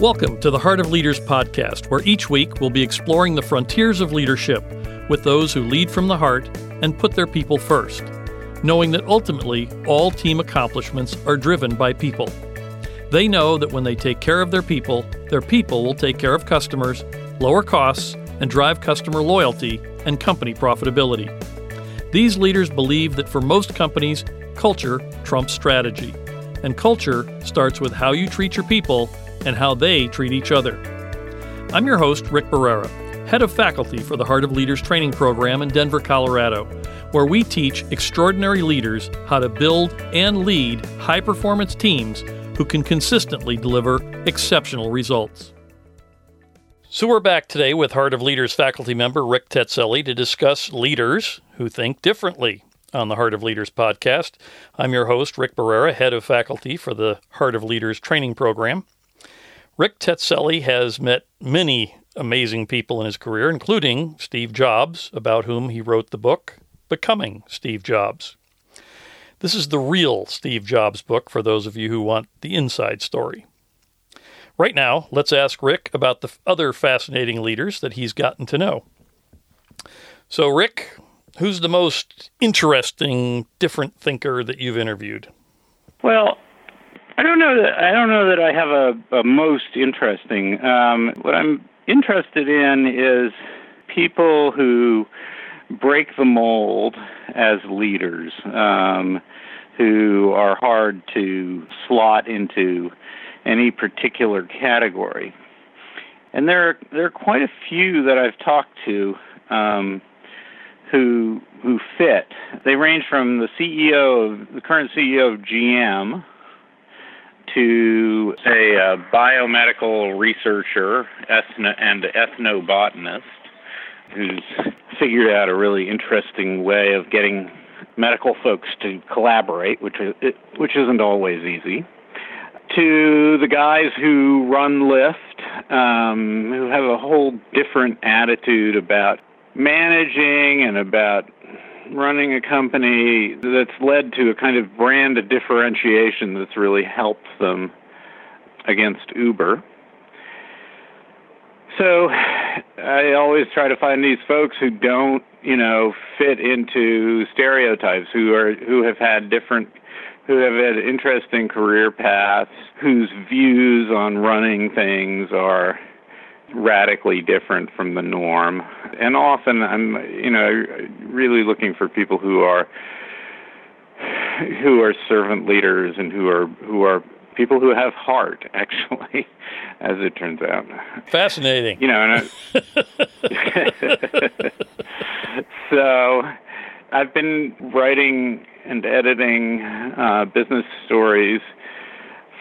Welcome to the Heart of Leaders podcast, where each week we'll be exploring the frontiers of leadership with those who lead from the heart and put their people first, knowing that ultimately all team accomplishments are driven by people. They know that when they take care of their people, their people will take care of customers, lower costs, and drive customer loyalty and company profitability. These leaders believe that for most companies, culture trumps strategy, and culture starts with how you treat your people and how they treat each other. I'm your host, Rick Barrera, head of faculty for the Heart of Leaders training program in Denver, Colorado, where we teach extraordinary leaders how to build and lead high performance teams who can consistently deliver exceptional results. So, we're back today with Heart of Leaders faculty member Rick Tetzeli to discuss leaders who think differently on the Heart of Leaders podcast. I'm your host, Rick Barrera, head of faculty for the Heart of Leaders training program. Rick Tetzeli has met many amazing people in his career, including Steve Jobs, about whom he wrote the book Becoming Steve Jobs. This is the real Steve Jobs book for those of you who want the inside story. Right now, let's ask Rick about the other fascinating leaders that he's gotten to know. So, Rick, who's the most interesting, different thinker that you've interviewed? Well, I don't know that I don't know that I have a, a most interesting. Um, what I'm interested in is people who break the mold as leaders, um, who are hard to slot into any particular category. And there, are, there are quite a few that I've talked to um, who who fit. They range from the CEO of the current CEO of GM to say a biomedical researcher and ethnobotanist who's figured out a really interesting way of getting medical folks to collaborate, which is, which isn't always easy. To the guys who run Lyft, um, who have a whole different attitude about managing and about running a company that's led to a kind of brand differentiation that's really helped them against Uber. So I always try to find these folks who don't, you know, fit into stereotypes, who are who have had different who have had interesting career paths, whose views on running things are radically different from the norm. And often I'm, you know, really looking for people who are who are servant leaders and who are who are people who have heart actually as it turns out fascinating you know and I, so i've been writing and editing uh, business stories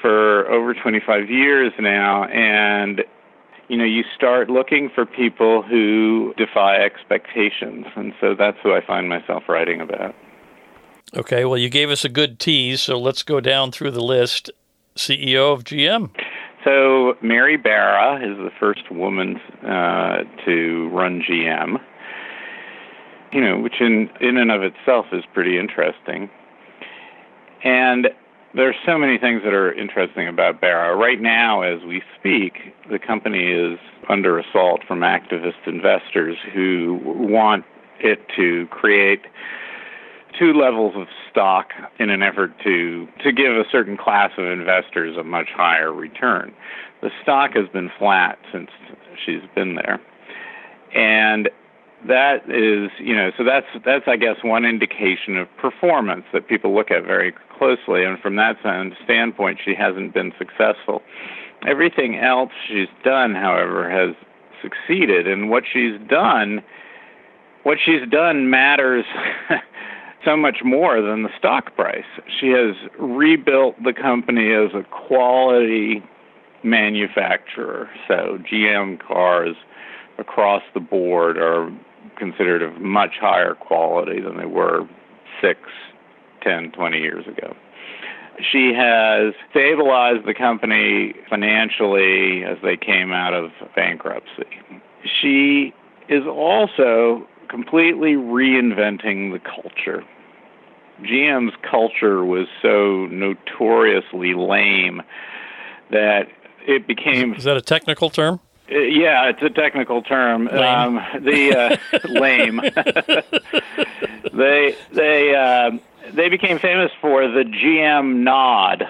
for over 25 years now and you know, you start looking for people who defy expectations. And so that's who I find myself writing about. Okay, well, you gave us a good tease, so let's go down through the list. CEO of GM. So, Mary Barra is the first woman uh, to run GM, you know, which in, in and of itself is pretty interesting. And there's so many things that are interesting about Barra. Right now, as we speak, the company is under assault from activist investors who want it to create two levels of stock in an effort to to give a certain class of investors a much higher return. The stock has been flat since she's been there. And that is, you know, so that's that's I guess one indication of performance that people look at very closely, and from that standpoint, she hasn't been successful. Everything else she's done, however, has succeeded, and what she's done, what she's done matters. so much more than the stock price. She has rebuilt the company as a quality manufacturer. So GM cars across the board are considered of much higher quality than they were six, ten, twenty years ago. She has stabilized the company financially as they came out of bankruptcy. She is also completely reinventing the culture. GM's culture was so notoriously lame that it became. Is that a technical term? Uh, yeah, it's a technical term. Lame. Um, the uh, lame. they they uh, they became famous for the GM nod.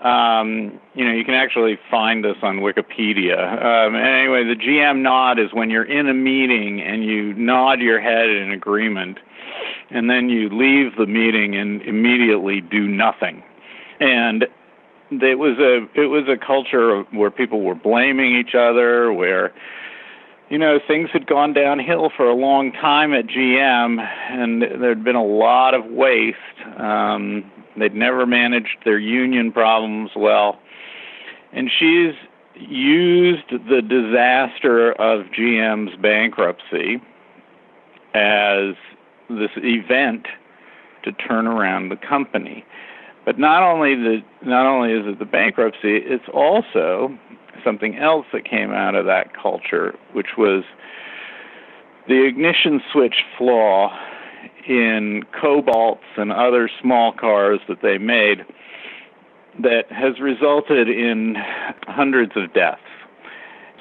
Um, you know, you can actually find this on Wikipedia. Um, anyway, the GM nod is when you're in a meeting and you nod your head in agreement, and then you leave the meeting and immediately do nothing. And it was a it was a culture where people were blaming each other, where you know things had gone downhill for a long time at GM, and there'd been a lot of waste. Um, they'd never managed their union problems well, and she's used the disaster of GM's bankruptcy as this event to turn around the company. But not only the not only is it the bankruptcy, it's also something else that came out of that culture, which was the ignition switch flaw in Cobalts and other small cars that they made that has resulted in hundreds of deaths.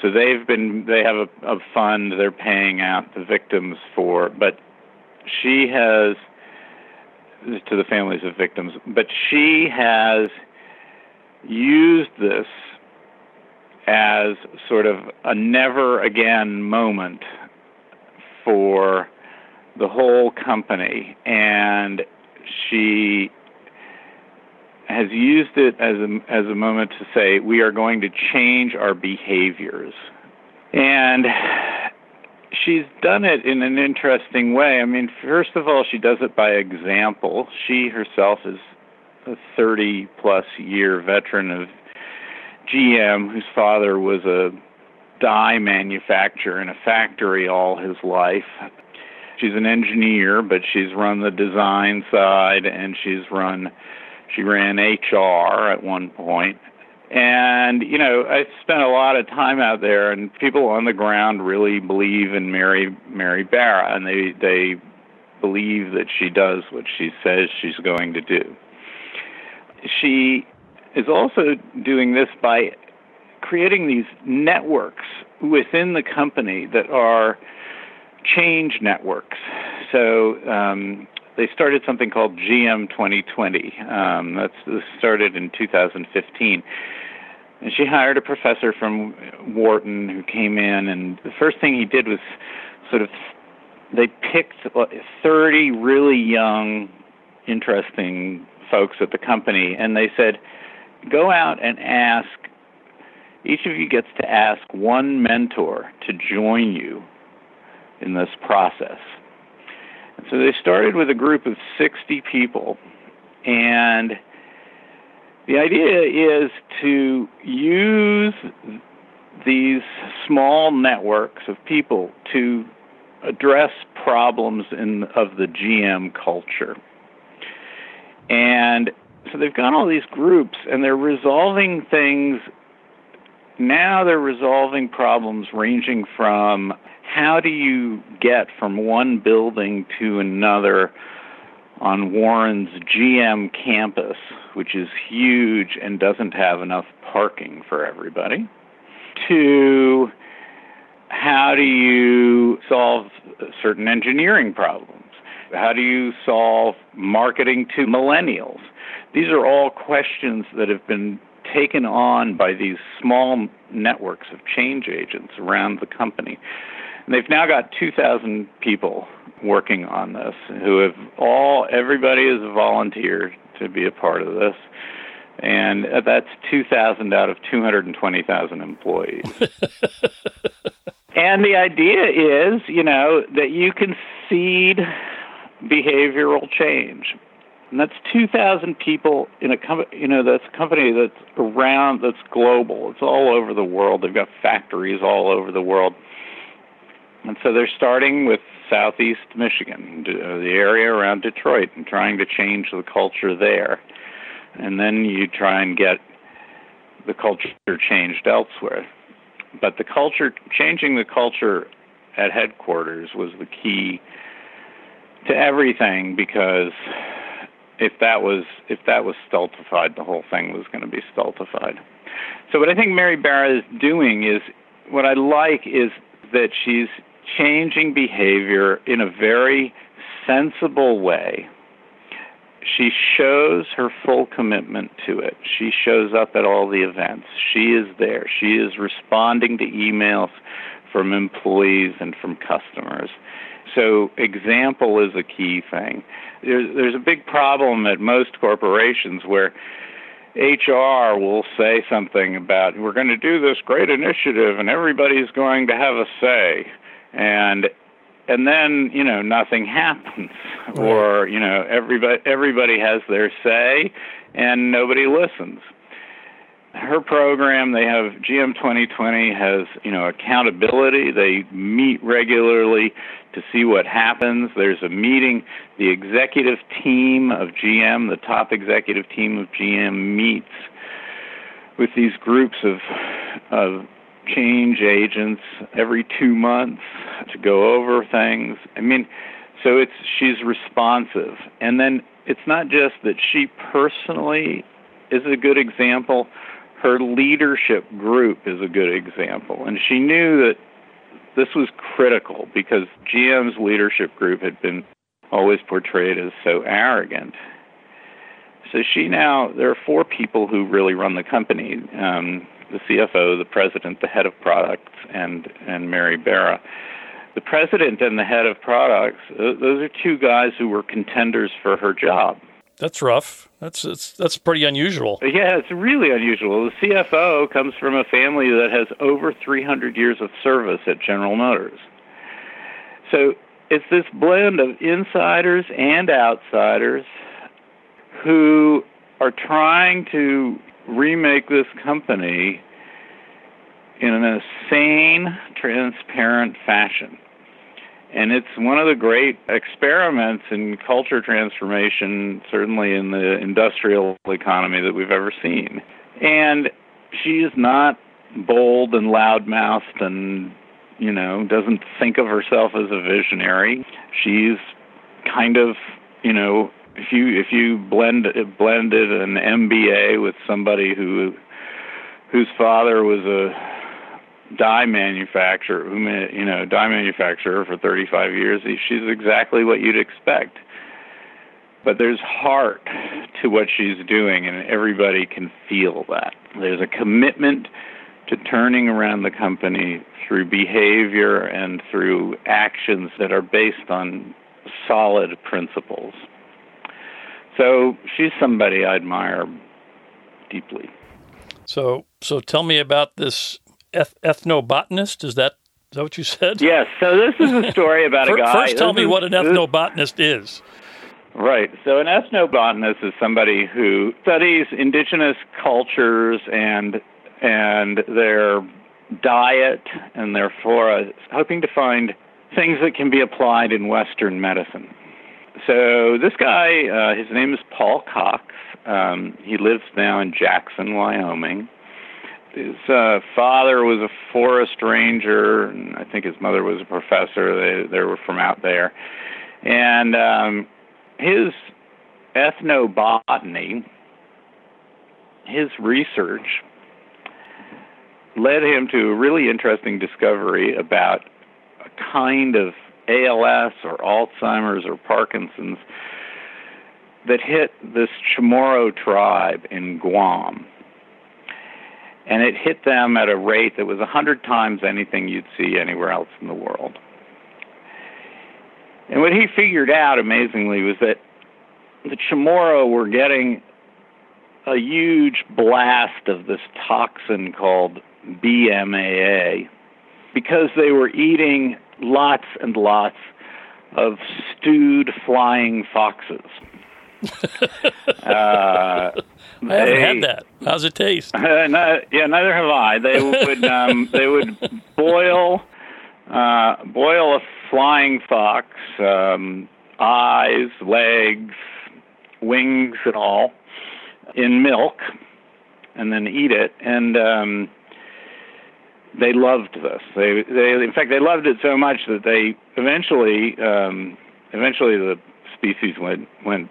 So they've been they have a, a fund they're paying out the victims for, but she has to the families of victims, but she has used this as sort of a never again moment for the whole company. And she has used it as a as a moment to say we are going to change our behaviors. And she's done it in an interesting way. I mean, first of all, she does it by example. She herself is a 30 plus year veteran of GM, whose father was a die manufacturer in a factory all his life. She's an engineer, but she's run the design side and she's run she ran HR at one point and you know, I spent a lot of time out there, and people on the ground really believe in Mary Mary Barra, and they they believe that she does what she says she's going to do. She is also doing this by creating these networks within the company that are change networks. So um, they started something called GM 2020. Um, that's this started in 2015 and she hired a professor from Wharton who came in, and the first thing he did was sort of they picked 30 really young, interesting folks at the company, and they said, go out and ask. Each of you gets to ask one mentor to join you in this process. And so they started with a group of 60 people, and the idea is to use these small networks of people to address problems in of the GM culture. And so they've got all these groups and they're resolving things now they're resolving problems ranging from how do you get from one building to another on Warren's GM campus, which is huge and doesn't have enough parking for everybody, to how do you solve certain engineering problems? How do you solve marketing to millennials? These are all questions that have been taken on by these small networks of change agents around the company. And they've now got 2,000 people working on this who have all everybody is a volunteer to be a part of this and that's 2000 out of 220,000 employees and the idea is you know that you can seed behavioral change and that's 2,000 people in a company. You know, that's a company that's around, that's global. It's all over the world. They've got factories all over the world, and so they're starting with southeast Michigan, uh, the area around Detroit, and trying to change the culture there. And then you try and get the culture changed elsewhere. But the culture, changing the culture at headquarters was the key to everything because if that was if that was stultified, the whole thing was going to be stultified. So what I think Mary Barra is doing is what I like is that she's changing behavior in a very sensible way. She shows her full commitment to it. She shows up at all the events. She is there. She is responding to emails from employees and from customers. So, example is a key thing. There's, there's a big problem at most corporations where HR will say something about, we're going to do this great initiative and everybody's going to have a say. And and then you know nothing happens. Or you know everybody everybody has their say and nobody listens. Her program they have GM 2020 has you know accountability. They meet regularly to see what happens. There's a meeting. The executive team of GM the top executive team of GM meets with these groups of of change agents every 2 months to go over things i mean so it's she's responsive and then it's not just that she personally is a good example her leadership group is a good example. And she knew that this was critical because GM's leadership group had been always portrayed as so arrogant. So she now, there are four people who really run the company um, the CFO, the president, the head of products, and, and Mary Barra. The president and the head of products, those are two guys who were contenders for her job. That's rough. That's that's that's pretty unusual. Yeah, it's really unusual. The CFO comes from a family that has over 300 years of service at General Motors. So it's this blend of insiders and outsiders who are trying to remake this company in a sane, transparent fashion. And it's one of the great experiments in culture transformation, certainly in the industrial economy, that we've ever seen. And she is not bold and loudmouthed and, you know, doesn't think of herself as a visionary. She's kind of, you know, if you if you blend blended an MBA with somebody who whose father was a die manufacturer, who you know, die manufacturer for 35 years, she's exactly what you'd expect. But there's heart to what she's doing, and everybody can feel that. There's a commitment to turning around the company through behavior and through actions that are based on solid principles. So she's somebody I admire deeply. So, so tell me about this eth- ethnobotanist. Is that is that what you said? Yes. So this is a story about a guy. First, tell me what an ethnobotanist is. Right. So an ethnobotanist is somebody who studies indigenous cultures and and their diet and their flora, hoping to find things that can be applied in Western medicine. So this guy, uh, his name is Paul Cox. Um, he lives now in Jackson, Wyoming his uh, father was a forest ranger, and I think his mother was a professor. They they were from out there, and um, his ethnobotany, his research, led him to a really interesting discovery about a kind of ALS or Alzheimer's or Parkinson's that hit this Chamorro tribe in Guam and it hit them at a rate that was a hundred times anything you'd see anywhere else in the world. And what he figured out, amazingly, was that the Chamorro were getting a huge blast of this toxin called BMAA because they were eating lots and lots of stewed flying foxes. uh, I haven't had that. How's it taste? Uh, no, yeah, neither have I. They would um, they would boil uh, boil a flying fox, um, eyes, legs, wings, and all, in milk, and then eat it. And um, they loved this. They they in fact they loved it so much that they eventually um, eventually the species went went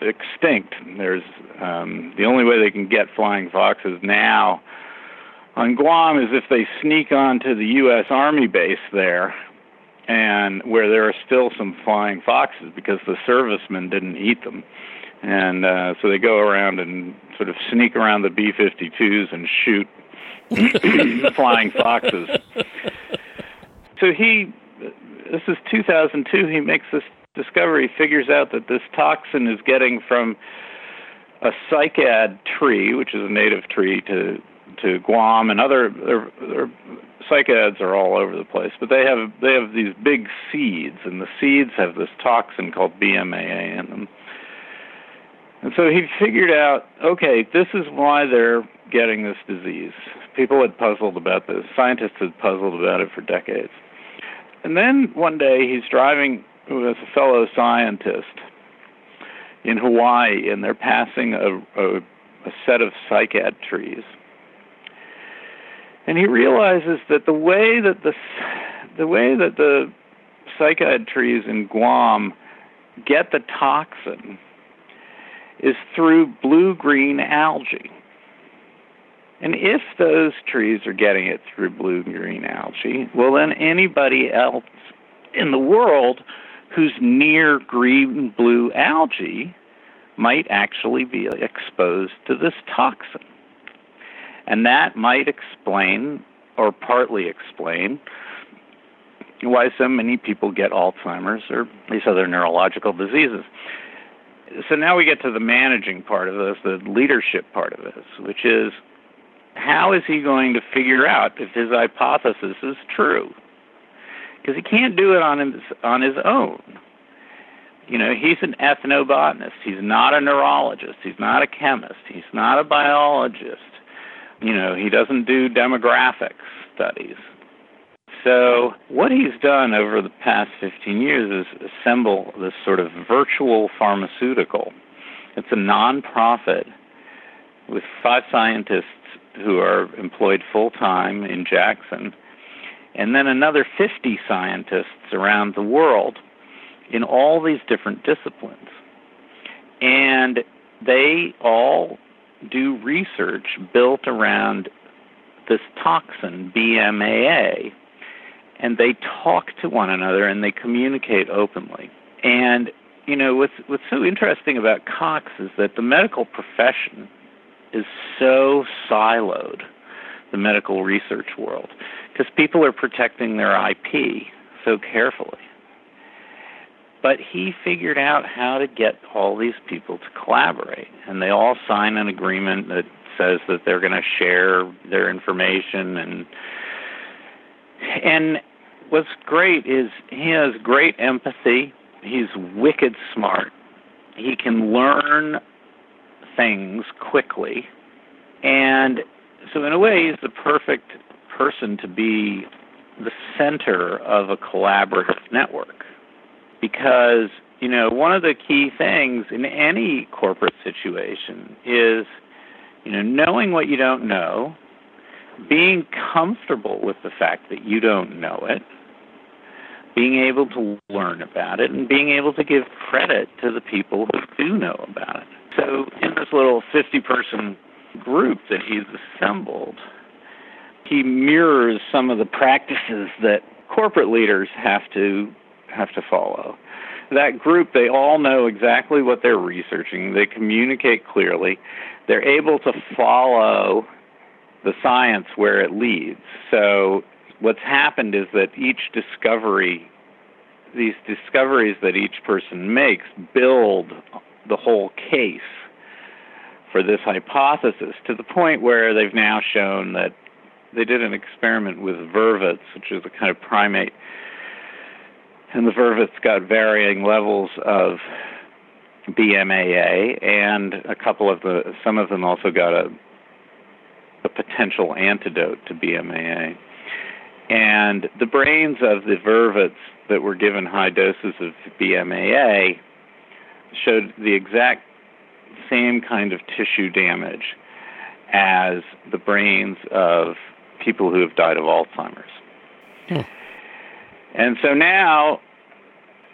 extinct. There's um, the only way they can get flying foxes now on Guam is if they sneak onto the U.S. Army base there, and where there are still some flying foxes because the servicemen didn't eat them, and uh, so they go around and sort of sneak around the B-52s and shoot flying foxes. So he, this is 2002. He makes this discovery. Figures out that this toxin is getting from a cycad tree, which is a native tree to to Guam and other their, their cycads are all over the place, but they have they have these big seeds, and the seeds have this toxin called BMAA in them. And so he figured out, okay, this is why they're getting this disease. People had puzzled about this. Scientists had puzzled about it for decades. And then one day he's driving with a fellow scientist in Hawaii, and they're passing a, a, a set of cycad trees and he realizes that the way that the the way that the cycad trees in Guam get the toxin is through blue green algae. And if those trees are getting it through blue green algae, well, then anybody else in the world who's near green blue algae might actually be exposed to this toxin. And that might explain, or partly explain, why so many people get Alzheimer's or these other neurological diseases. So now we get to the managing part of this, the leadership part of this, which is how is he going to figure out if his hypothesis is true? Because he can't do it on his, on his own. You know, he's an ethnobotanist. He's not a neurologist. He's not a chemist. He's not a biologist. You know, he doesn't do demographic studies. So, what he's done over the past 15 years is assemble this sort of virtual pharmaceutical. It's a nonprofit with five scientists who are employed full time in Jackson, and then another 50 scientists around the world in all these different disciplines. And they all do research built around this toxin, BMAA, and they talk to one another and they communicate openly. And you know what's what's so interesting about Cox is that the medical profession is so siloed, the medical research world, because people are protecting their IP so carefully. But he figured out how to get all these people to collaborate, and they all sign an agreement that says that they're going to share their information and and what's great is he has great empathy. He's wicked smart. He can learn things quickly. And so in a way he's the perfect person to be the center of a collaborative network because you know one of the key things in any corporate situation is you know knowing what you don't know being comfortable with the fact that you don't know it being able to learn about it and being able to give credit to the people who do know about it so in this little 50 person group that he's assembled he mirrors some of the practices that corporate leaders have to have to follow. That group, they all know exactly what they're researching. They communicate clearly. They're able to follow the science where it leads. So, what's happened is that each discovery, these discoveries that each person makes, build the whole case for this hypothesis to the point where they've now shown that they did an experiment with vervets, which is a kind of primate and the vervet's got varying levels of BMAA, and a couple of the some of them also got a a potential antidote to BMAA. And the brains of the vervets that were given high doses of BMAA showed the exact same kind of tissue damage as the brains of people who have died of Alzheimer's. Hmm. And so now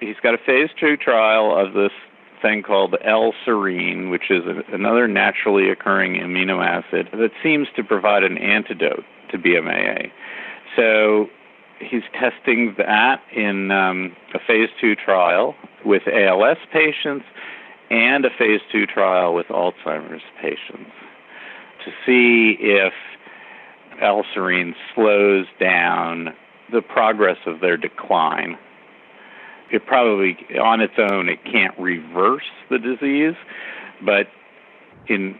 he's got a phase two trial of this thing called L-serine, which is a, another naturally occurring amino acid that seems to provide an antidote to BMAA. So he's testing that in um, a phase two trial with ALS patients and a phase two trial with Alzheimer's patients to see if L-serine slows down the progress of their decline. It probably, on its own, it can't reverse the disease, but in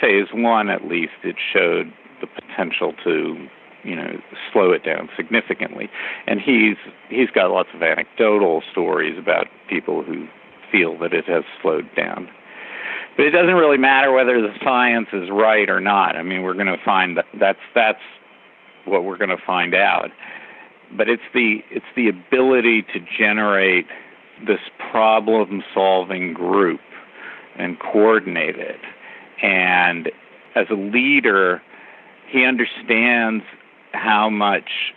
phase one at least, it showed the potential to you know slow it down significantly. And he's he's got lots of anecdotal stories about people who feel that it has slowed down. But it doesn't really matter whether the science is right or not. I mean we're going to find that that's that's what we're going to find out. But it's the it's the ability to generate this problem solving group and coordinate it. And as a leader he understands how much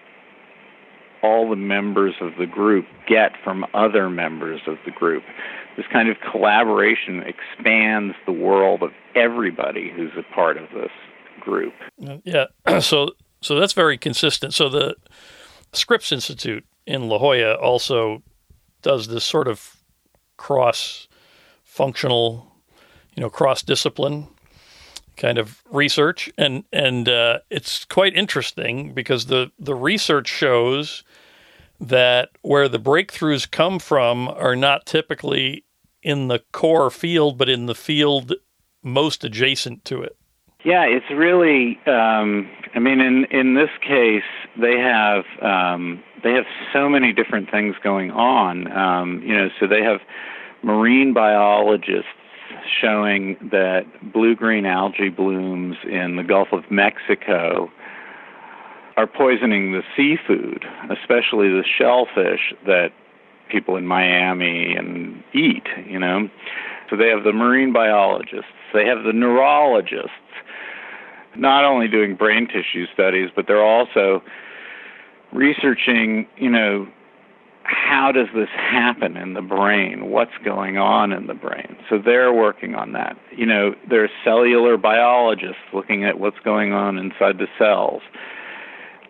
all the members of the group get from other members of the group. This kind of collaboration expands the world of everybody who's a part of this group. Mm, yeah, so so that's very consistent. So the Scripps Institute in La Jolla also does this sort of cross functional, you know, cross discipline kind of research, and and uh, it's quite interesting because the the research shows that where the breakthroughs come from are not typically in the core field, but in the field most adjacent to it. Yeah, it's really. Um, I mean, in in this case, they have um, they have so many different things going on. Um, you know, so they have marine biologists showing that blue green algae blooms in the Gulf of Mexico are poisoning the seafood, especially the shellfish that people in Miami and eat, you know. So they have the marine biologists, they have the neurologists, not only doing brain tissue studies, but they're also researching, you know, how does this happen in the brain? What's going on in the brain? So they're working on that. You know, there's cellular biologists looking at what's going on inside the cells.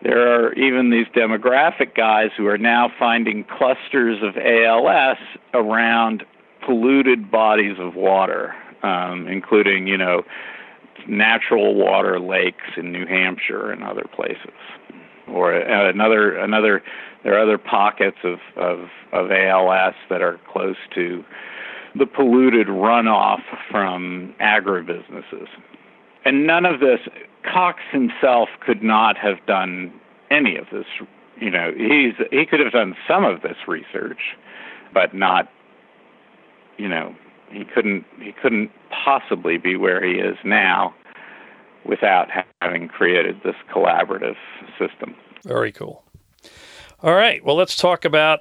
There are even these demographic guys who are now finding clusters of ALS around polluted bodies of water, um, including, you know, natural water lakes in New Hampshire and other places. Or uh, another another there are other pockets of, of, of ALS that are close to the polluted runoff from agribusinesses. And none of this, Cox himself could not have done any of this. You know, he's he could have done some of this research, but not. You know, he couldn't he couldn't possibly be where he is now without having created this collaborative system. Very cool. All right. Well, let's talk about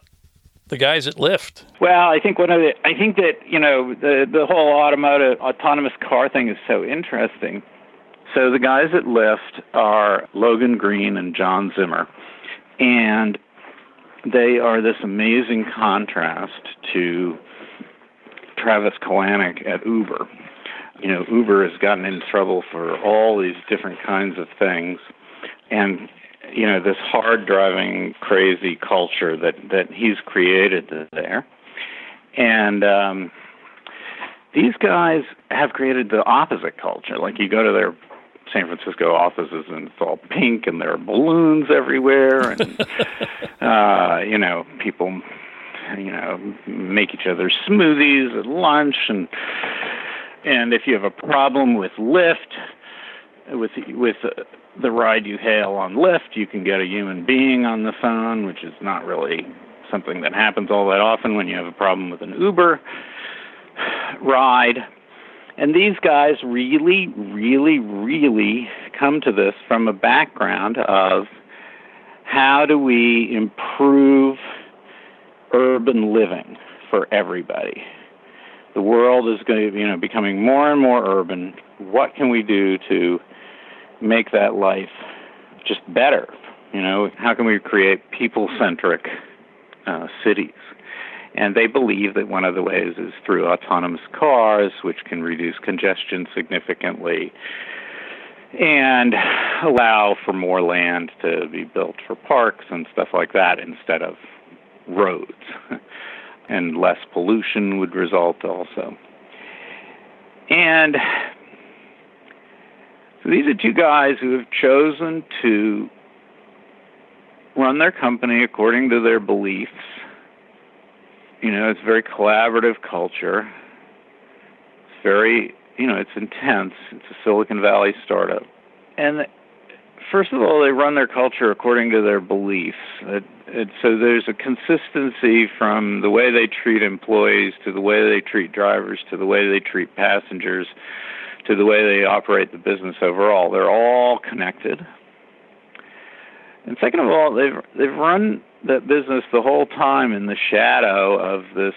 the guys at Lyft. Well, I think one of the I think that you know the the whole automotive autonomous car thing is so interesting. So the guys at Lyft are Logan Green and John Zimmer, and they are this amazing contrast to Travis Kalanick at Uber. You know, Uber has gotten in trouble for all these different kinds of things, and you know this hard driving crazy culture that that he's created there. And um these guys have created the opposite culture. Like you go to their San Francisco offices and it's all pink and there are balloons everywhere and uh you know people you know make each other smoothies at lunch and and if you have a problem with Lyft with with the ride you hail on Lyft, you can get a human being on the phone, which is not really something that happens all that often when you have a problem with an Uber ride. And these guys really, really, really come to this from a background of how do we improve urban living for everybody? The world is going to, you know, becoming more and more urban. What can we do to make that life just better. You know, how can we create people-centric uh, cities? And they believe that one of the ways is through autonomous cars, which can reduce congestion significantly and allow for more land to be built for parks and stuff like that instead of roads. and less pollution would result also. And so these are two guys who have chosen to run their company according to their beliefs. You know, it's a very collaborative culture. It's very, you know, it's intense. It's a Silicon Valley startup. And first of all, they run their culture according to their beliefs. It, it, so there's a consistency from the way they treat employees to the way they treat drivers to the way they treat passengers to the way they operate the business overall. They're all connected. And second of all, they've they've run that business the whole time in the shadow of this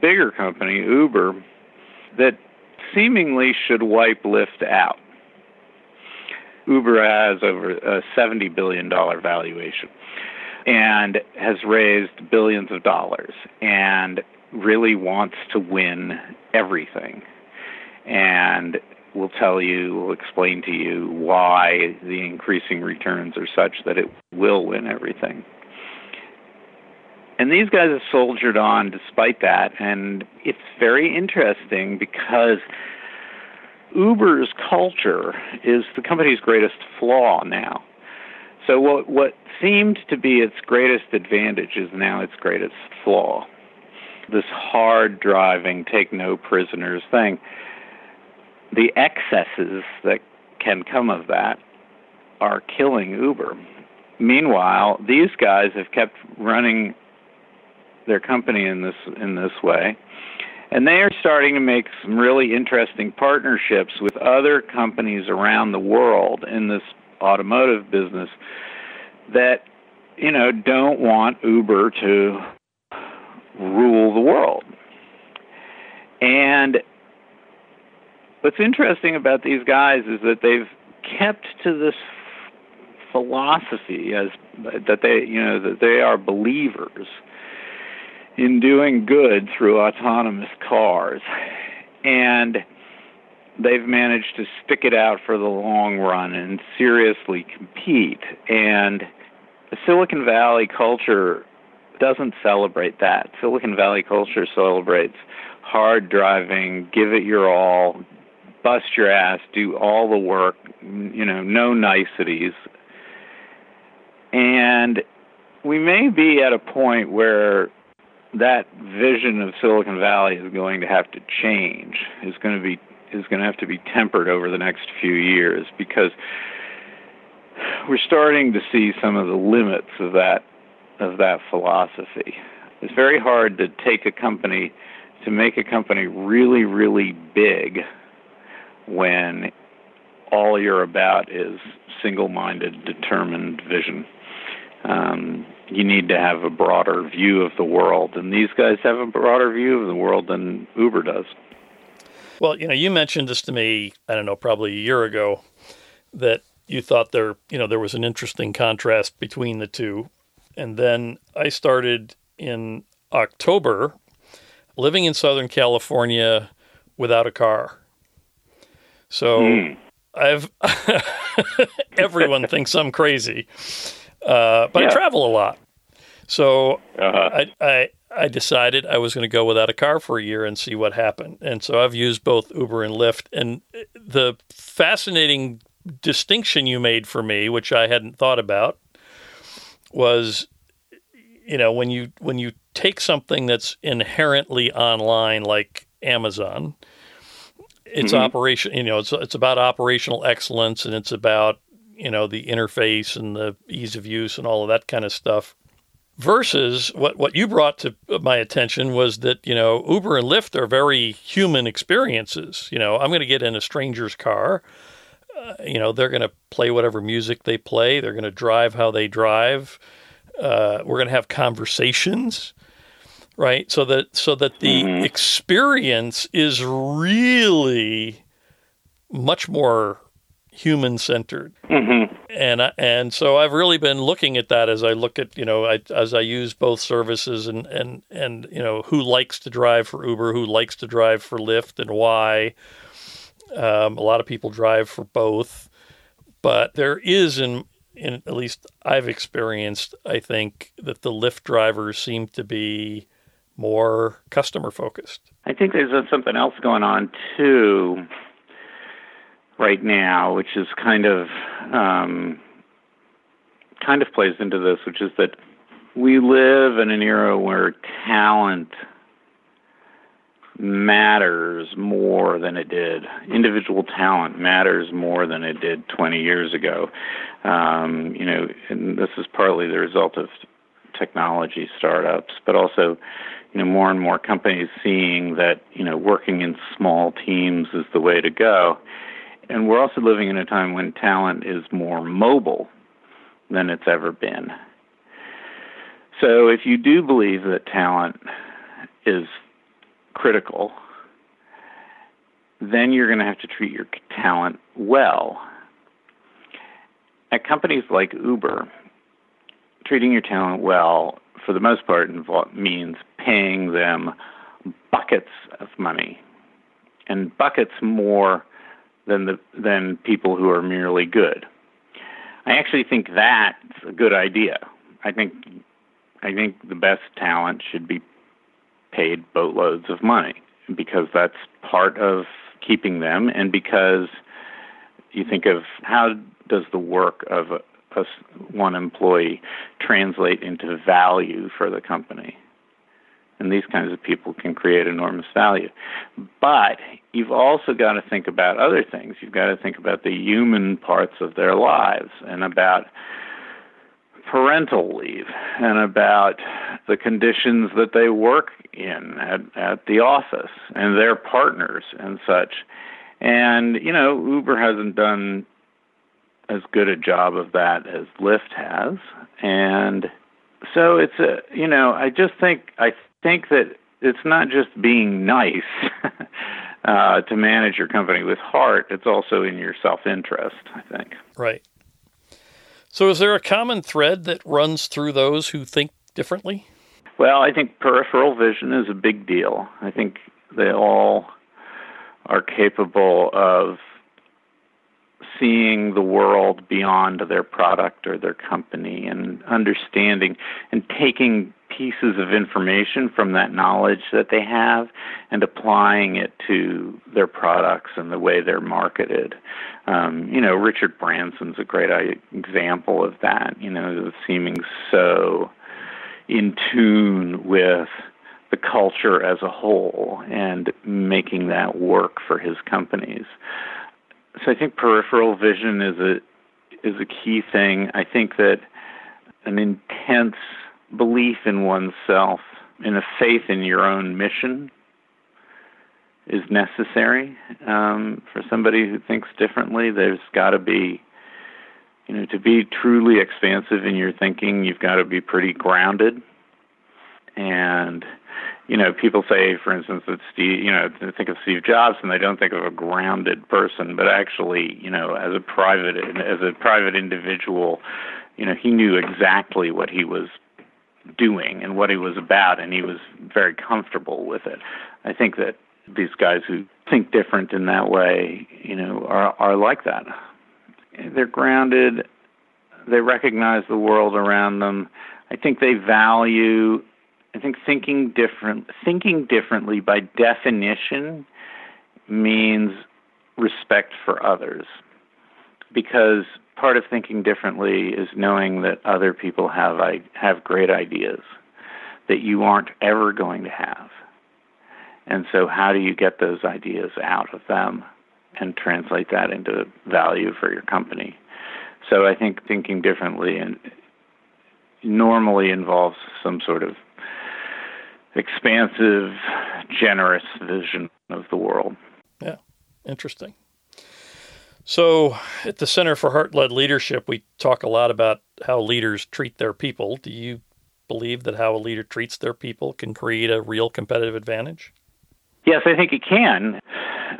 bigger company, Uber, that seemingly should wipe Lyft out. Uber has over a $70 billion valuation and has raised billions of dollars and really wants to win everything. And will tell you, will explain to you why the increasing returns are such that it will win everything. And these guys have soldiered on despite that. And it's very interesting because Uber's culture is the company's greatest flaw now. So what what seemed to be its greatest advantage is now its greatest flaw. This hard driving, take no prisoners thing. The excesses that can come of that are killing Uber. Meanwhile, these guys have kept running their company in this in this way and they are starting to make some really interesting partnerships with other companies around the world in this automotive business that, you know, don't want Uber to rule the world. And what's interesting about these guys is that they've kept to this philosophy as that they you know that they are believers in doing good through autonomous cars. And they've managed to stick it out for the long run and seriously compete. And the Silicon Valley culture doesn't celebrate that. Silicon Valley culture celebrates hard driving, give it your all, bust your ass, do all the work, you know, no niceties. And we may be at a point where that vision of Silicon Valley is going to have to change. Is going to be is going to have to be tempered over the next few years because we're starting to see some of the limits of that of that philosophy. It's very hard to take a company to make a company really really big when all you're about is single-minded determined vision. Um, you need to have a broader view of the world. And these guys have a broader view of the world than Uber does. Well, you know, you mentioned this to me, I don't know, probably a year ago, that you thought there, you know, there was an interesting contrast between the two. And then I started in October living in Southern California without a car. So mm. I've everyone thinks I'm crazy. Uh, but yeah. I travel a lot. So uh-huh. I, I, I decided I was going to go without a car for a year and see what happened. And so I've used both Uber and Lyft. And the fascinating distinction you made for me, which I hadn't thought about, was you know when you when you take something that's inherently online like Amazon, it's mm-hmm. operation. You know, it's it's about operational excellence and it's about you know the interface and the ease of use and all of that kind of stuff versus what what you brought to my attention was that you know Uber and Lyft are very human experiences you know I'm going to get in a stranger's car uh, you know they're going to play whatever music they play they're going to drive how they drive uh, we're going to have conversations right so that so that the mm-hmm. experience is really much more human centered. Mm-hmm. And and so I've really been looking at that as I look at you know I, as I use both services and and and you know who likes to drive for Uber, who likes to drive for Lyft, and why. Um, a lot of people drive for both, but there is in in at least I've experienced, I think that the Lyft drivers seem to be more customer focused. I think there's something else going on too right now, which is kind of um, kind of plays into this, which is that we live in an era where talent matters more than it did. Individual talent matters more than it did 20 years ago. Um, you know, and this is partly the result of technology startups, but also, you know, more and more companies seeing that you know working in small teams is the way to go. And we're also living in a time when talent is more mobile than it's ever been. So if you do believe that talent is critical, then you're going to have to treat your talent well. At companies like Uber, treating your talent well, for the most part, means paying them buckets of money, and buckets more than the than people who are merely good. I actually think that's a good idea. I think I think the best talent should be paid boatloads of money because that's part of keeping them and because you think of how does the work of a, a, one employee translate into value for the company and these kinds of people can create enormous value but you've also got to think about other things you've got to think about the human parts of their lives and about parental leave and about the conditions that they work in at, at the office and their partners and such. And, you know, Uber hasn't done as good a job of that as Lyft has. And so it's a, you know, I just think, I think that it's not just being nice uh, to manage your company with heart, it's also in your self interest, I think. Right. So, is there a common thread that runs through those who think differently? Well, I think peripheral vision is a big deal. I think they all are capable of seeing the world beyond their product or their company and understanding and taking pieces of information from that knowledge that they have and applying it to their products and the way they're marketed. Um, you know, Richard Branson's a great example of that, you know, seeming so in tune with the culture as a whole and making that work for his companies. So I think peripheral vision is a is a key thing. I think that an intense belief in oneself and a faith in your own mission is necessary um, for somebody who thinks differently. There's got to be, you know, to be truly expansive in your thinking, you've got to be pretty grounded. And, you know, people say, for instance, that Steve, you know, think of Steve Jobs and they don't think of a grounded person, but actually, you know, as a private, as a private individual, you know, he knew exactly what he was doing and what he was about, and he was very comfortable with it. I think that these guys who think different in that way, you know, are are like that. They're grounded. They recognize the world around them. I think they value. I think thinking different, thinking differently by definition, means respect for others, because part of thinking differently is knowing that other people have have great ideas that you aren't ever going to have. And so how do you get those ideas out of them and translate that into value for your company? So I think thinking differently and normally involves some sort of expansive, generous vision of the world. Yeah, interesting. So, at the Center for Heart Led Leadership, we talk a lot about how leaders treat their people. Do you believe that how a leader treats their people can create a real competitive advantage? Yes, I think it can.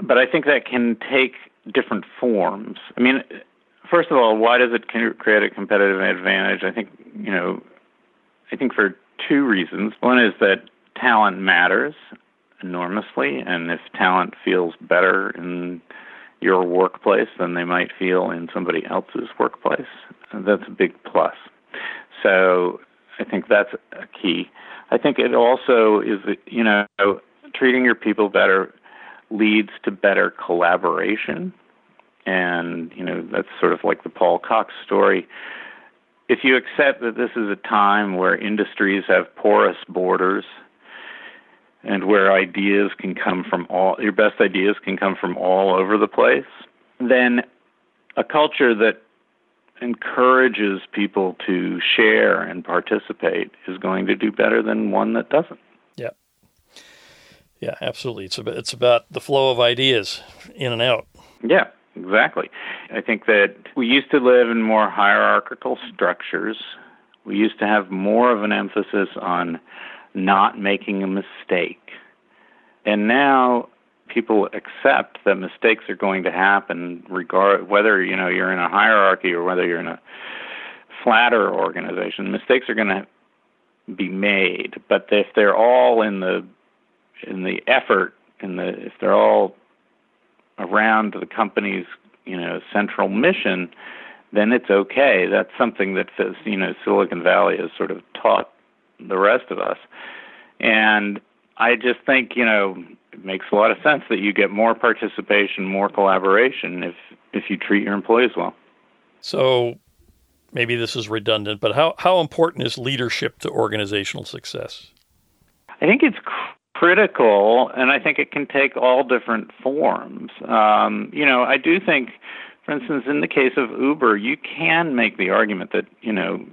But I think that can take different forms. I mean, first of all, why does it create a competitive advantage? I think you know, I think for two reasons. One is that talent matters enormously, and if talent feels better in your workplace than they might feel in somebody else's workplace, that's a big plus. So I think that's a key. I think it also is, you know, treating your people better leads to better collaboration. And, you know, that's sort of like the Paul Cox story. If you accept that this is a time where industries have porous borders and where ideas can come from all, your best ideas can come from all over the place, then a culture that encourages people to share and participate is going to do better than one that doesn't. Yeah. Yeah, absolutely. It's about, it's about the flow of ideas in and out. Yeah, exactly. I think that we used to live in more hierarchical structures. We used to have more of an emphasis on not making a mistake. And now people accept that mistakes are going to happen regard whether you know you're in a hierarchy or whether you're in a flatter organization mistakes are going to be made but if they're all in the in the effort in the if they're all around the company's you know central mission then it's okay that's something that you know silicon valley has sort of taught the rest of us and i just think you know it makes a lot of sense that you get more participation, more collaboration if if you treat your employees well. So maybe this is redundant, but how how important is leadership to organizational success? I think it's critical, and I think it can take all different forms. Um, you know, I do think, for instance, in the case of Uber, you can make the argument that you know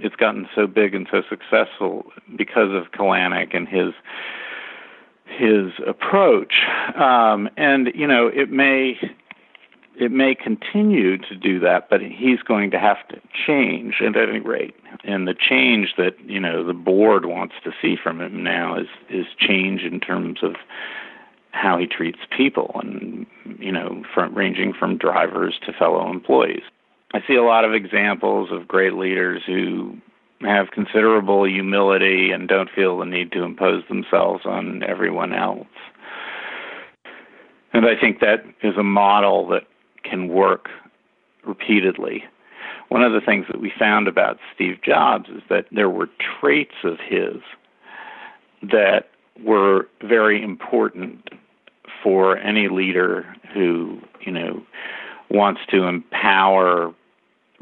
it's gotten so big and so successful because of Kalanick and his his approach. Um, and you know, it may it may continue to do that, but he's going to have to change at any rate. And the change that you know the board wants to see from him now is is change in terms of how he treats people, and you know, from ranging from drivers to fellow employees. I see a lot of examples of great leaders who have considerable humility and don't feel the need to impose themselves on everyone else. And I think that is a model that can work repeatedly. One of the things that we found about Steve Jobs is that there were traits of his that were very important for any leader who, you know, wants to empower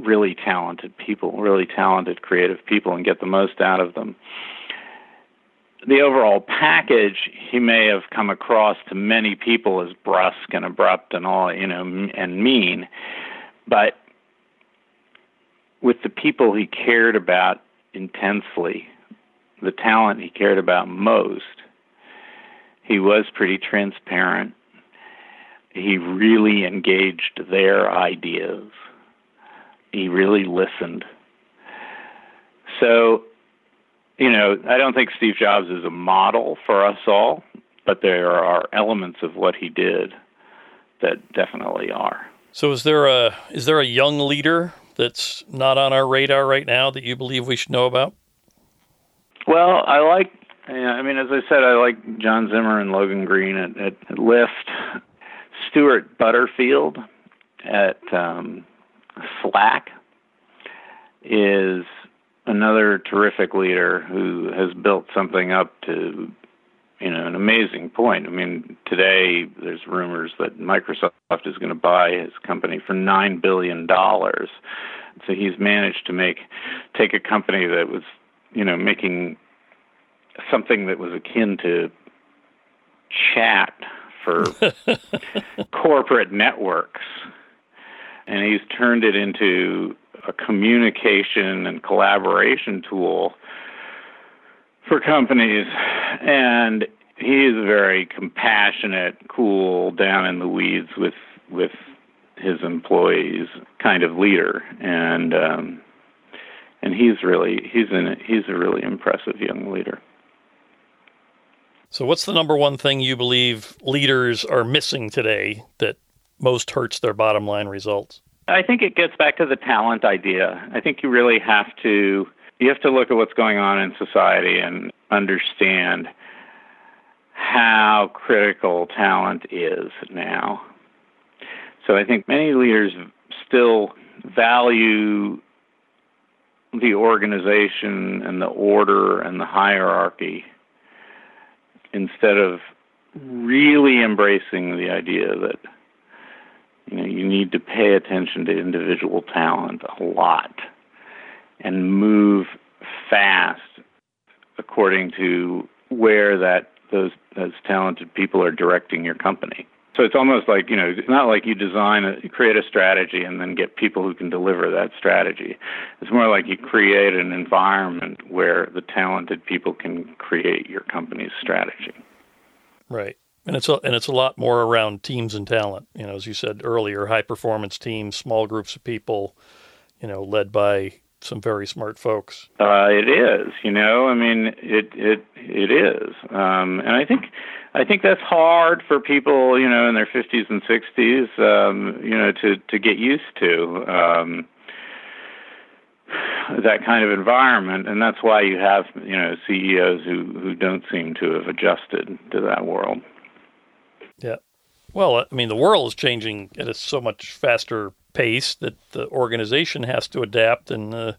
really talented people, really talented creative people, and get the most out of them. The overall package, he may have come across to many people as brusque and abrupt and all, you know, and mean, but with the people he cared about intensely, the talent he cared about most, he was pretty transparent. He really engaged their ideas he really listened. So, you know, I don't think Steve Jobs is a model for us all, but there are elements of what he did that definitely are. So, is there a is there a young leader that's not on our radar right now that you believe we should know about? Well, I like. I mean, as I said, I like John Zimmer and Logan Green at, at, at Lyft. Stewart Butterfield at um, Slack is another terrific leader who has built something up to you know an amazing point. I mean, today there's rumors that Microsoft is going to buy his company for nine billion dollars. So he's managed to make take a company that was you know making something that was akin to chat for corporate networks and he's turned it into a communication and collaboration tool for companies. And he's a very compassionate, cool, down in the weeds with with his employees kind of leader, and um, and he's really he's in he's a really impressive young leader. So, what's the number one thing you believe leaders are missing today that most hurts their bottom line results? I think it gets back to the talent idea. I think you really have to you have to look at what's going on in society and understand how critical talent is now. So I think many leaders still value the organization and the order and the hierarchy instead of really embracing the idea that you know you need to pay attention to individual talent a lot and move fast according to where that those those talented people are directing your company. So it's almost like you know, it's not like you design, a, create a strategy, and then get people who can deliver that strategy. It's more like you create an environment where the talented people can create your company's strategy. Right, and it's a, and it's a lot more around teams and talent. You know, as you said earlier, high performance teams, small groups of people, you know, led by some very smart folks. Uh, it is, you know. I mean, it it it is, um, and I think I think that's hard for people, you know, in their 50s and 60s, um, you know, to to get used to. Um, that kind of environment, and that's why you have, you know, CEOs who who don't seem to have adjusted to that world. Yeah. Well, I mean, the world is changing at a so much faster pace that the organization has to adapt, and uh,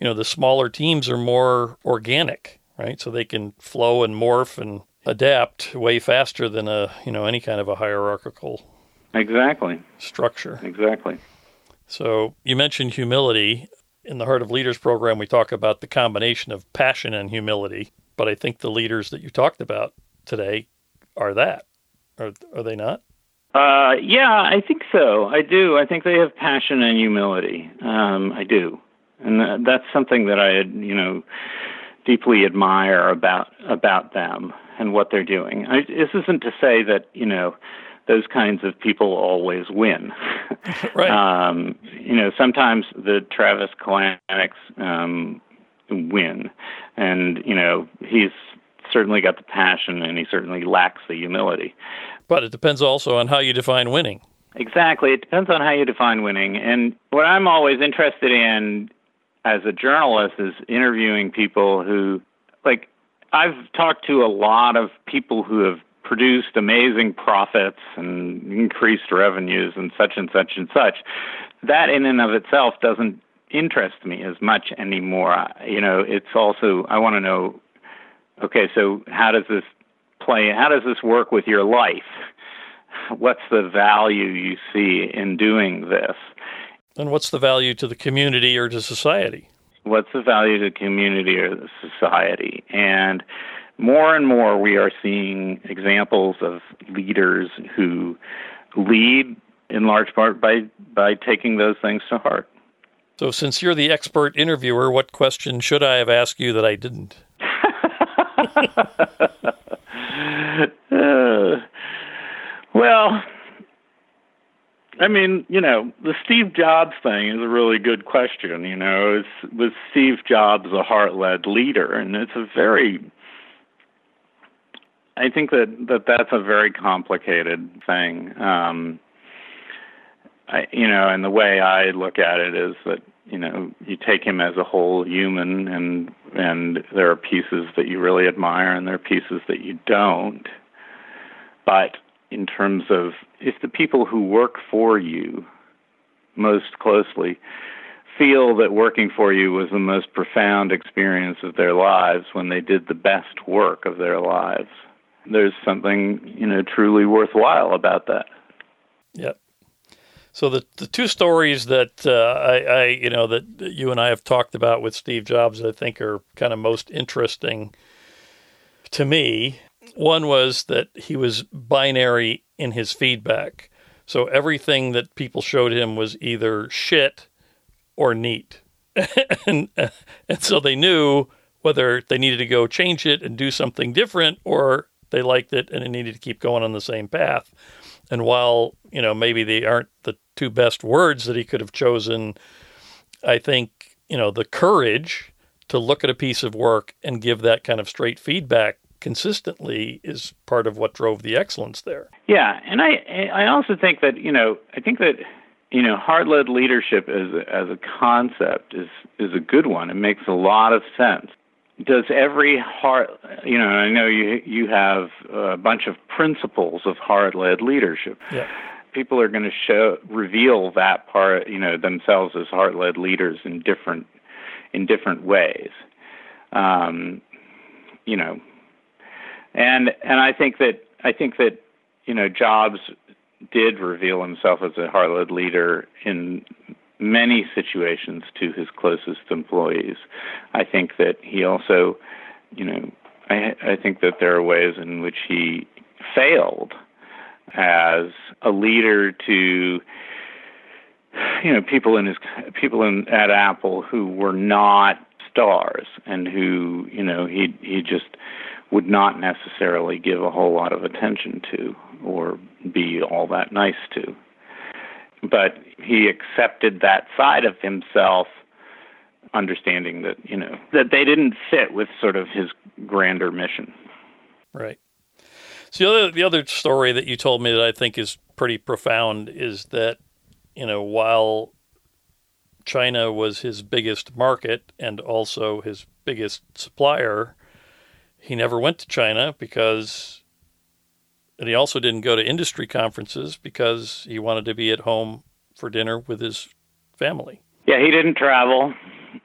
you know the smaller teams are more organic, right? So they can flow and morph and adapt way faster than a you know any kind of a hierarchical exactly structure. Exactly. So you mentioned humility. In the Heart of Leaders program, we talk about the combination of passion and humility. But I think the leaders that you talked about today are that. Are, are they not? Uh, yeah, I think so. I do. I think they have passion and humility. Um, I do, and that's something that I, you know, deeply admire about about them and what they're doing. I, this isn't to say that you know those kinds of people always win. right. Um, you know, sometimes the Travis Kalanick's um, win, and you know he's certainly got the passion and he certainly lacks the humility. But it depends also on how you define winning. Exactly. It depends on how you define winning. And what I'm always interested in as a journalist is interviewing people who, like, I've talked to a lot of people who have produced amazing profits and increased revenues and such and such and such. That in and of itself doesn't interest me as much anymore. You know, it's also, I want to know okay, so how does this play? How does this work with your life? What's the value you see in doing this? And what's the value to the community or to society? What's the value to the community or the society? And more and more, we are seeing examples of leaders who lead in large part by, by taking those things to heart. So, since you're the expert interviewer, what question should I have asked you that I didn't? Uh, well, I mean, you know, the Steve Jobs thing is a really good question. You know, is was Steve Jobs a heart-led leader? And it's a very I think that, that that's a very complicated thing. Um, I, you know, and the way I look at it is that you know you take him as a whole human and and there are pieces that you really admire and there are pieces that you don't. But in terms of if the people who work for you most closely feel that working for you was the most profound experience of their lives when they did the best work of their lives there's something you know truly worthwhile about that. Yep so the the two stories that uh, I, I, you know that you and I have talked about with Steve Jobs, I think are kind of most interesting to me. One was that he was binary in his feedback, so everything that people showed him was either shit or neat, and and so they knew whether they needed to go change it and do something different or they liked it and it needed to keep going on the same path. And while, you know, maybe they aren't the two best words that he could have chosen, I think, you know, the courage to look at a piece of work and give that kind of straight feedback consistently is part of what drove the excellence there. Yeah, and I I also think that you know I think that you know heart-led leadership as a, as a concept is is a good one. It makes a lot of sense. Does every heart you know I know you you have a bunch of principles of heart-led leadership. Yeah. People are going to show reveal that part you know themselves as heart-led leaders in different in different ways. Um, you know, and and I think that I think that you know Jobs did reveal himself as a heart-led leader in many situations to his closest employees. I think that he also, you know, I, I think that there are ways in which he failed as a leader to you know people in his people in at Apple who were not stars and who you know he he just would not necessarily give a whole lot of attention to or be all that nice to. But he accepted that side of himself, understanding that, you know, that they didn't fit with sort of his grander mission. Right. So the other, the other story that you told me that I think is pretty profound is that, you know, while China was his biggest market and also his biggest supplier, he never went to China because, and he also didn't go to industry conferences because he wanted to be at home for dinner with his family. Yeah, he didn't travel.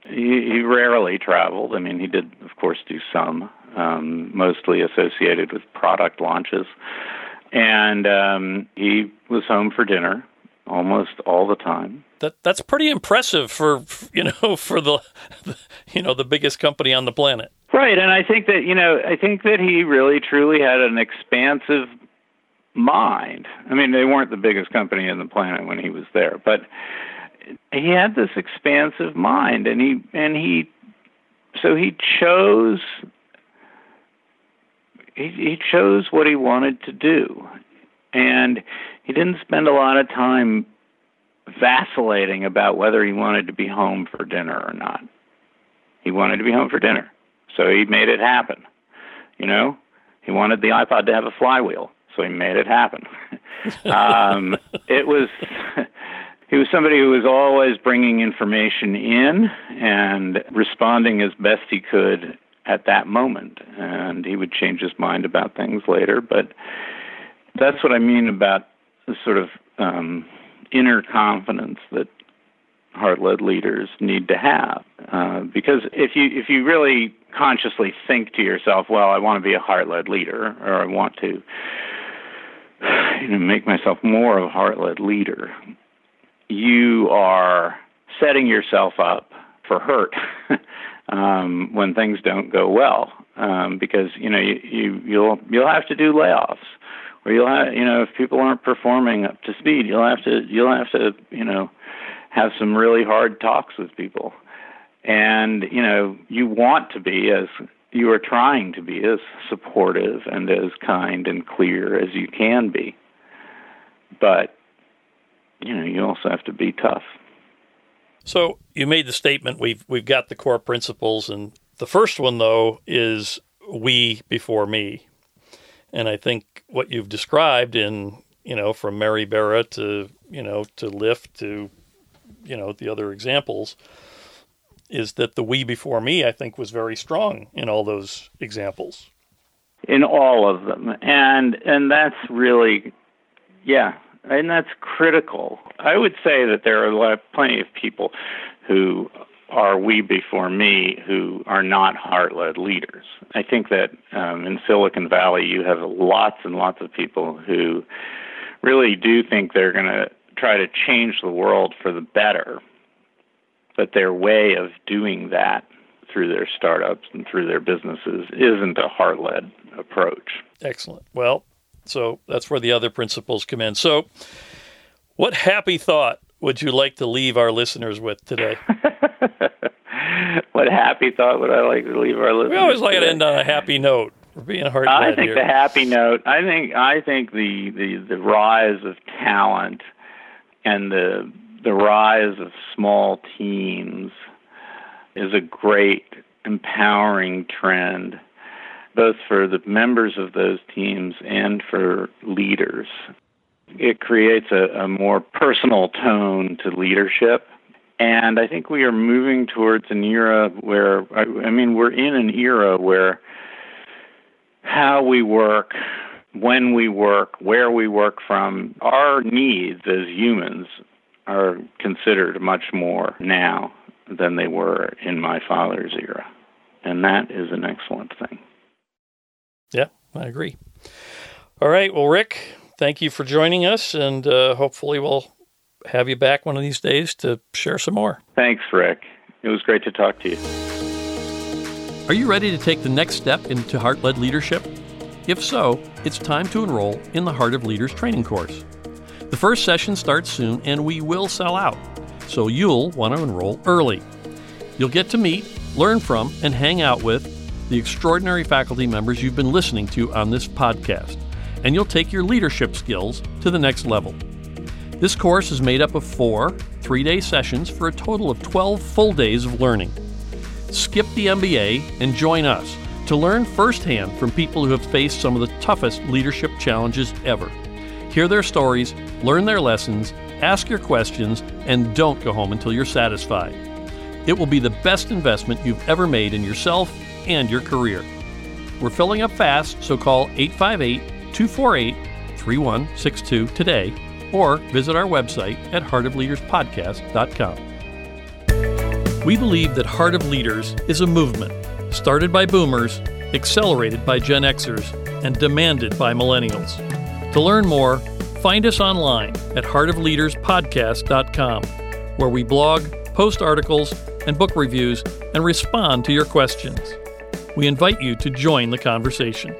He, he rarely traveled. I mean, he did, of course, do some, um, mostly associated with product launches. And um, he was home for dinner almost all the time. That that's pretty impressive for you know for the you know the biggest company on the planet. Right, and I think that you know, I think that he really truly had an expansive mind. I mean, they weren't the biggest company on the planet when he was there, but he had this expansive mind, and he and he, so he chose. He, he chose what he wanted to do, and he didn't spend a lot of time vacillating about whether he wanted to be home for dinner or not. He wanted to be home for dinner. So he made it happen. You know, he wanted the iPod to have a flywheel, so he made it happen. um, it was he was somebody who was always bringing information in and responding as best he could at that moment, and he would change his mind about things later. But that's what I mean about the sort of um, inner confidence that heart-led leaders need to have. Uh, because if you if you really consciously think to yourself, well, I want to be a heart-led leader, or I want to you know make myself more of a heart-led leader, you are setting yourself up for hurt um, when things don't go well, um, because you know you, you you'll you'll have to do layoffs or you'll have you know if people aren't performing up to speed you'll have to you'll have to you know have some really hard talks with people. And, you know, you want to be as you are trying to be as supportive and as kind and clear as you can be. But, you know, you also have to be tough. So you made the statement we've we've got the core principles and the first one though is we before me. And I think what you've described in, you know, from Mary Barra to, you know, to Lyft to you know the other examples is that the we before me I think was very strong in all those examples. In all of them, and and that's really, yeah, and that's critical. I would say that there are lot, plenty of people who are we before me who are not heart led leaders. I think that um, in Silicon Valley you have lots and lots of people who really do think they're going to try to change the world for the better. But their way of doing that through their startups and through their businesses isn't a heart led approach. Excellent. Well, so that's where the other principles come in. So, what happy thought would you like to leave our listeners with today? what happy thought would I like to leave our listeners? We always like today? to end on a happy note. We're being hard. I think here. the happy note. I think I think the, the the rise of talent and the the rise of small teams is a great empowering trend. Both for the members of those teams and for leaders. It creates a, a more personal tone to leadership. And I think we are moving towards an era where, I, I mean, we're in an era where how we work, when we work, where we work from, our needs as humans are considered much more now than they were in my father's era. And that is an excellent thing. Yeah, I agree. All right. Well, Rick, thank you for joining us, and uh, hopefully we'll have you back one of these days to share some more. Thanks, Rick. It was great to talk to you. Are you ready to take the next step into heart led leadership? If so, it's time to enroll in the Heart of Leaders training course. The first session starts soon and we will sell out, so you'll want to enroll early. You'll get to meet, learn from, and hang out with the extraordinary faculty members you've been listening to on this podcast, and you'll take your leadership skills to the next level. This course is made up of four three day sessions for a total of 12 full days of learning. Skip the MBA and join us to learn firsthand from people who have faced some of the toughest leadership challenges ever. Hear their stories, learn their lessons, ask your questions, and don't go home until you're satisfied. It will be the best investment you've ever made in yourself and your career. We're filling up fast, so call 858 248 3162 today or visit our website at heartofleaderspodcast.com. We believe that Heart of Leaders is a movement started by boomers, accelerated by Gen Xers, and demanded by millennials. To learn more, find us online at heartofleaderspodcast.com, where we blog, post articles, and book reviews and respond to your questions. We invite you to join the conversation.